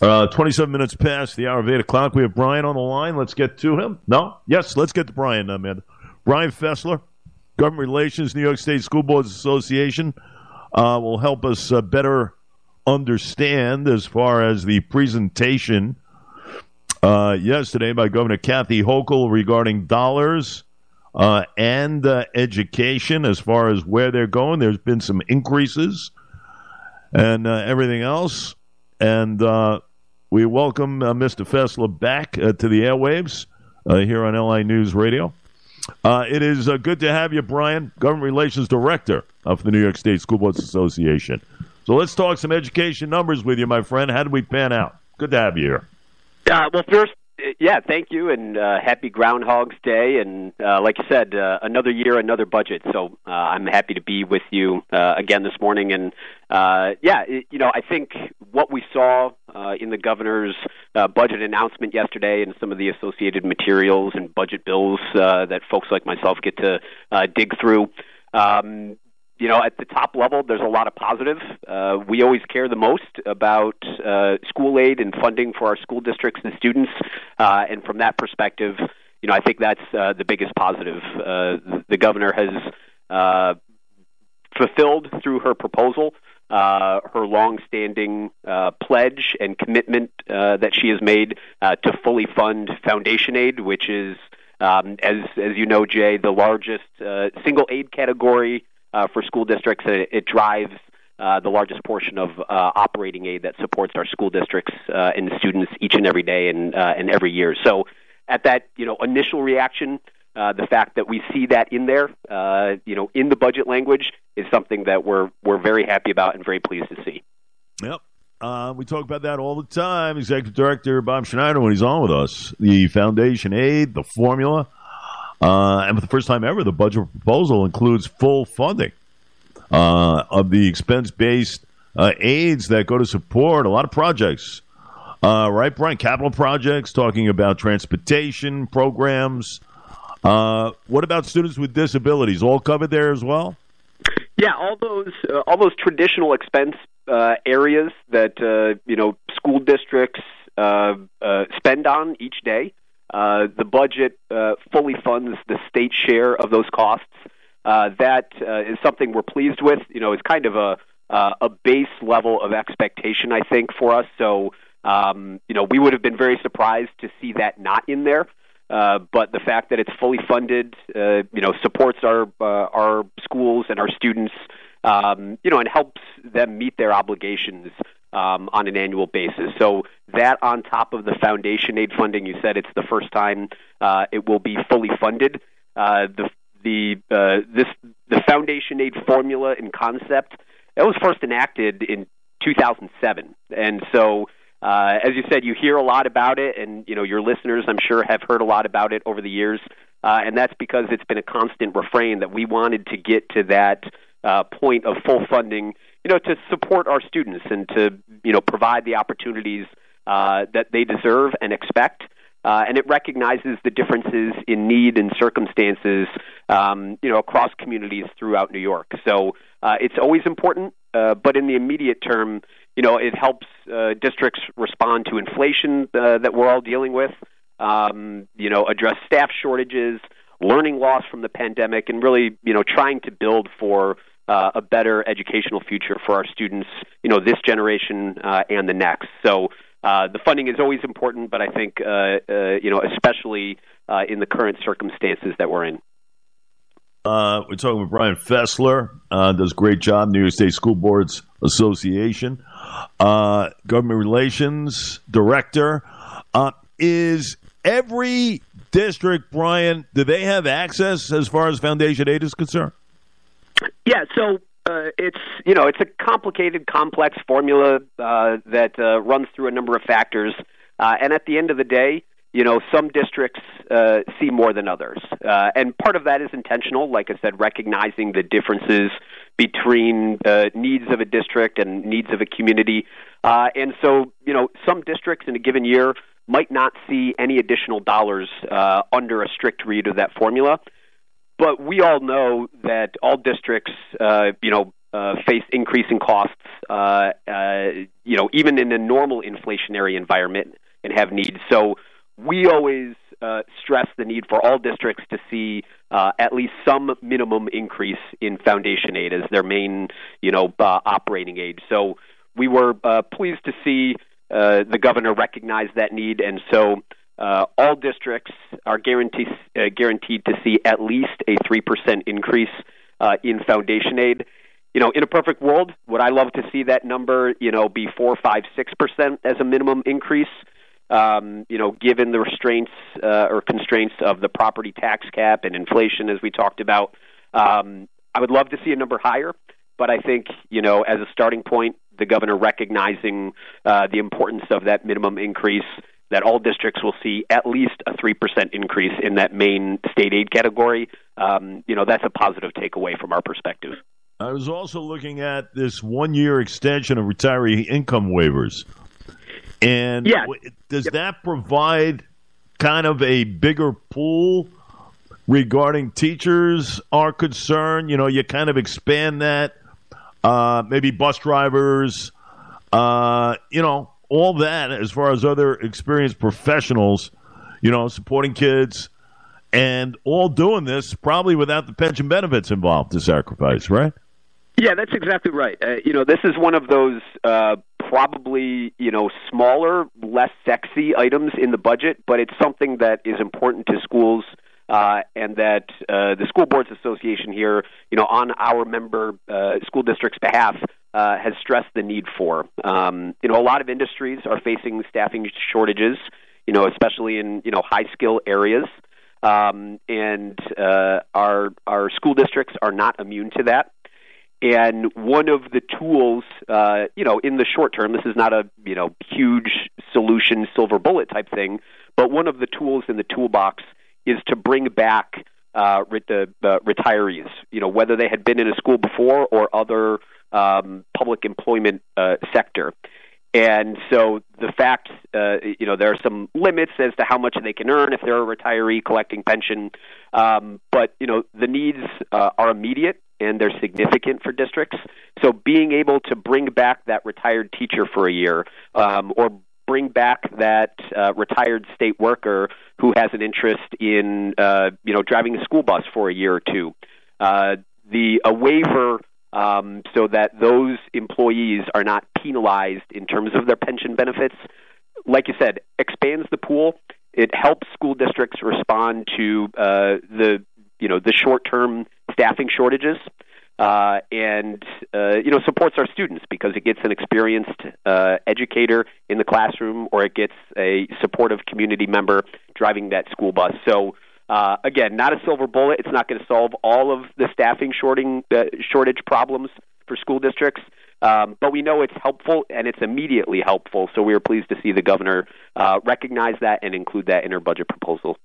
Uh, 27 minutes past the hour of 8 o'clock. We have Brian on the line. Let's get to him. No? Yes, let's get to Brian, Amanda. Brian Fessler, Government Relations, New York State School Boards Association, uh, will help us uh, better understand as far as the presentation uh, yesterday by Governor Kathy Hochul regarding dollars uh, and uh, education as far as where they're going. There's been some increases and uh, everything else. And uh, we welcome uh, Mr. Fessler back to the airwaves here on LI News Radio. it is good to have you, Brian, Government Relations Director of the New York State School Boards Association. So let's talk some education numbers with you, my friend. How did we pan out? Good to have you here. Uh, well, first, yeah, thank you, and uh, happy Groundhog's Day. And uh, like you said, uh, another year, another budget. So uh, I'm happy to be with you uh, again this morning. And uh, yeah, it, you know, I think what we saw uh, in the governor's uh, budget announcement yesterday, and some of the associated materials and budget bills uh, that folks like myself get to uh, dig through. Um, you know, at the top level, there's a lot of positive. Uh, we always care the most about uh, school aid and funding for our school districts and students, uh, and from that perspective, you know, I think that's uh, the biggest positive. Uh, the governor has uh, fulfilled through her proposal uh, her long-standing uh, pledge and commitment uh, that she has made uh, to fully fund foundation aid, which is, um, as as you know, Jay, the largest uh, single aid category uh, for school districts. It, it drives uh, the largest portion of uh, operating aid that supports our school districts uh, and students each and every day and uh, and every year. So, at that you know initial reaction, uh, the fact that we see that in there, uh, you know, in the budget language, is something that we're we're very happy about and very pleased to see. Yep. Uh, we talk about that all the time. Executive Director Bob Schneider, when he's on with us, the foundation aid, the formula, uh, and for the first time ever, the budget proposal includes full funding uh, of the expense based uh, aids that go to support a lot of projects. Uh, right, Brian? Capital projects, talking about transportation programs. Uh, what about students with disabilities? All covered there as well? Yeah, all those uh, all those traditional expense areas that you know school districts spend on each day. Uh, the budget uh, fully funds the state share of those costs. Uh, that uh, is something we're pleased with. You know, it's kind of a uh, a base level of expectation, I think, for us. So, um, you know, we would have been very surprised to see that not in there. But the fact that it's fully funded, you know, supports our our schools and our students, um, you know, and helps them meet their obligations um, on an annual basis. So that on top of the foundation aid funding, you said it's the first time uh, it will be fully funded. Uh, the the uh, this the foundation aid formula and concept that was first enacted in 2007, and so. Uh, as you said, you hear a lot about it, and you know your listeners, I'm sure, have heard a lot about it over the years, uh, and that's because it's been a constant refrain that we wanted to get to that uh, point of full funding you know, to support our students and to, you know, provide the opportunities uh, that they deserve and expect. Uh, and it recognizes the differences in need and circumstances, um, you know, across communities throughout New York. So uh, it's always important, uh, but in the immediate term, you know, it helps uh, districts respond to inflation uh, that we're all dealing with. Um, you know, address staff shortages, learning loss from the pandemic, and really, you know, trying to build for uh, a better educational future for our students, you know, this generation uh, and the next. So uh, the funding is always important, but I think, uh, uh, you know, especially uh, in the current circumstances that we're in. we're talking with Brian Fessler, does a great job, New York State School Boards Association, government relations director. is every district, Brian, do they have access as far as foundation aid is concerned? Yeah, so uh, it's you know it's a complicated, complex formula uh, that uh, runs through a number of factors, uh, and at the end of the day, you know some districts uh, see more than others, uh, and part of that is intentional. Like I said, recognizing the differences between uh, needs of a district and needs of a community, uh, and so you know some districts in a given year might not see any additional dollars uh, under a strict read of that formula. But we all know that all districts, uh, you know, uh, face increasing costs, uh, uh, you know, even in a normal inflationary environment, and have needs. So we always uh, stress the need for all districts to see uh, at least some minimum increase in foundation aid as their main, you know, uh, operating aid. So we were uh, pleased to see uh, the governor recognize that need, and so uh, all districts are guaranteed guaranteed to see at least a three percent increase in foundation aid. You know, in a perfect world, would I love to see that number, you know, be four, five, six percent as a minimum increase? um, you know, given the restraints uh, or constraints of the property tax cap and inflation, as we talked about. Um, I would love to see a number higher, but I think, you know, as a starting point, the governor recognizing uh, the importance of that minimum increase, that all districts will see at least a 3% increase in that main state aid category, um, you know, that's a positive takeaway from our perspective. I was also looking at this one year extension of retiree income waivers. And yeah. does yep. that provide kind of a bigger pool regarding teachers are concerned? You know, you kind of expand that, uh, maybe bus drivers, uh, you know, all that as far as other experienced professionals, you know, supporting kids and all doing this probably without the pension benefits involved to sacrifice, right? Yeah, that's exactly right. Uh, you know, this is one of those uh, probably you know smaller, less sexy items in the budget, but it's something that is important to schools. Uh, and that uh, the School Boards Association here, you know, on our member uh, school district's behalf, uh, has stressed the need for. Um, you know, a lot of industries are facing staffing shortages, you know, especially in you know high skill areas, um, and uh, our our school districts are not immune to that. And one of the tools, uh, you know, in the short term, this is not a you know huge solution, silver bullet type thing, but one of the tools in the toolbox is to bring back uh, ret- uh, retirees. You know, whether they had been in a school before or other um, public employment uh, sector. And so the fact, uh, you know, there are some limits as to how much they can earn if they're a retiree collecting pension. Um, but, you know, the needs uh, are immediate and they're significant for districts. So being able to bring back that retired teacher for a year um, or bring back that uh, retired state worker who has an interest in, uh, you know, driving a school bus for a year or two. Uh, the a waiver um, so that those employees are not penalized in terms of their pension benefits. Like you said, expands the pool. It helps school districts respond to uh, the you know the short term staffing shortages. Uh, and uh, you know supports our students because it gets an experienced uh, educator in the classroom, or it gets a supportive community member driving that school bus. So uh, again, not a silver bullet. It's not going to solve all of the staffing shorting, uh, shortage problems for school districts, um, but we know it's helpful and it's immediately helpful. So we are pleased to see the governor uh, recognize that and include that in her budget proposal.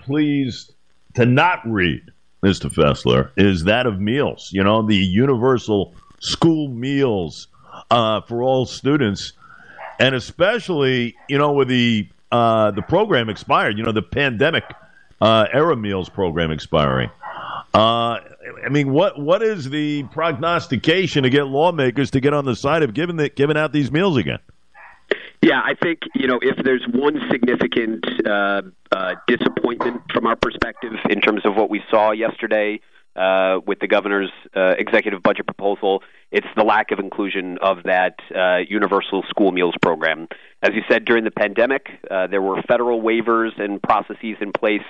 Pleased to not read, Mr. Fessler, is that of meals. You know, the universal school meals uh, for all students, and especially you know with the uh, the program expired. You know, the pandemic uh, era meals program expiring. Uh, I mean, what what is the prognostication to get lawmakers to get on the side of giving the, giving out these meals again? Yeah, I think you know if there's one significant uh, uh, disappointment from our perspective in terms of what we saw yesterday uh, with the governor's uh, executive budget proposal. It's the lack of inclusion of that uh, universal school meals program. As you said, during the pandemic, uh, there were federal waivers and processes in place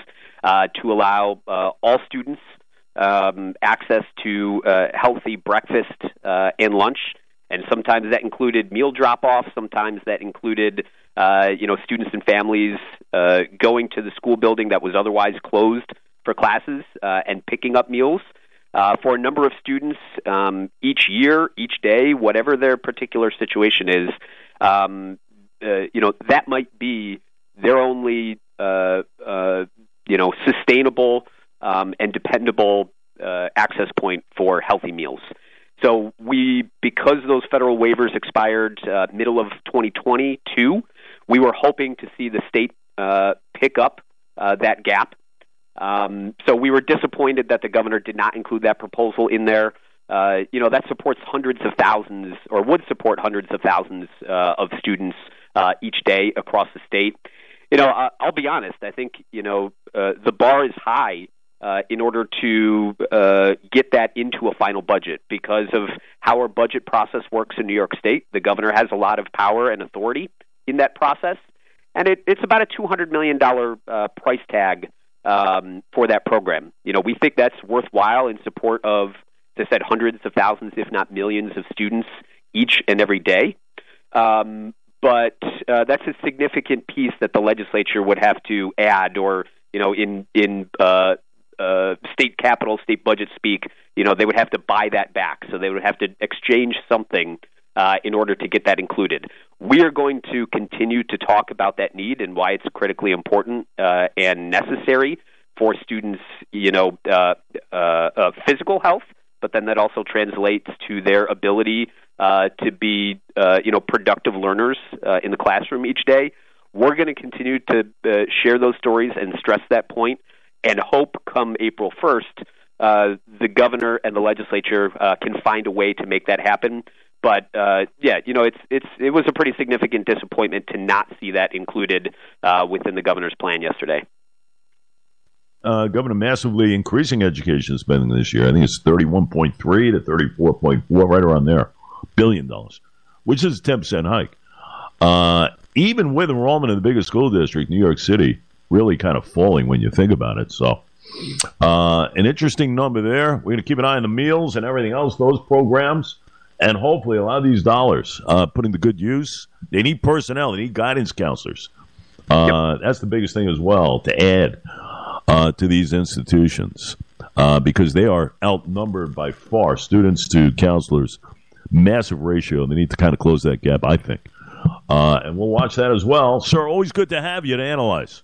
uh, to allow uh, all students um, access to uh, healthy breakfast uh, and lunch. And sometimes that included meal drop-off. Sometimes that included, uh, you know, students and families uh, going to the school building that was otherwise closed for classes uh, and picking up meals. Uh, for a number of students um, each year, each day, whatever their particular situation is, um, uh, you know that might be their only uh, uh, you know sustainable um, and dependable uh, access point for healthy meals. So we, because those federal waivers expired uh, middle of 2022, we were hoping to see the state uh, pick up uh, that gap um, so we were disappointed that the governor did not include that proposal in there. Uh, you know, that supports hundreds of thousands, or would support hundreds of thousands uh, of students uh, each day across the state. You know, I'll be honest. I think you know uh, the bar is high uh, in order to uh, get that into a final budget because of how our budget process works in New York State. The governor has a lot of power and authority in that process, and it, it's about a two hundred million dollar uh, price tag um, for that program. You know, we think that's worthwhile in support of, as I said, hundreds of thousands, if not millions, of students each and every day. Um, but uh, that's a significant piece that the legislature would have to add, or you know, in in uh, uh, state capital, state budget speak, you know, they would have to buy that back. So they would have to exchange something uh, in order to get that included. We are going to continue to talk about that need and why it's critically important uh, and necessary for students, you know, uh, uh, uh, physical health, but then that also translates to their ability uh, to be, uh, you know, productive learners uh, in the classroom each day. We're going to continue to uh, share those stories and stress that point, and hope come April 1st, uh, the governor and the legislature uh, can find a way to make that happen. But uh, yeah, you know, it's it's it was a pretty significant disappointment to not see that included uh, within the governor's plan yesterday. Uh, governor massively increasing education spending this year. I think it's thirty-one point three to thirty-four point four, right around there, billion dollars, which is a ten percent hike. Uh, even with enrollment in the biggest school district, New York City, really kind of falling when you think about it. So, uh, an interesting number there. We're going to keep an eye on the meals and everything else, those programs and hopefully a lot of these dollars uh, putting to good use. They need personnel. They need guidance counselors. Uh, yep. That's the biggest thing as well to add uh, to these institutions uh, because they are outnumbered by far, students to counselors. Massive ratio. They need to kind of close that gap, I think. Uh, and we'll watch that as well. Sir, always good to have you to analyze.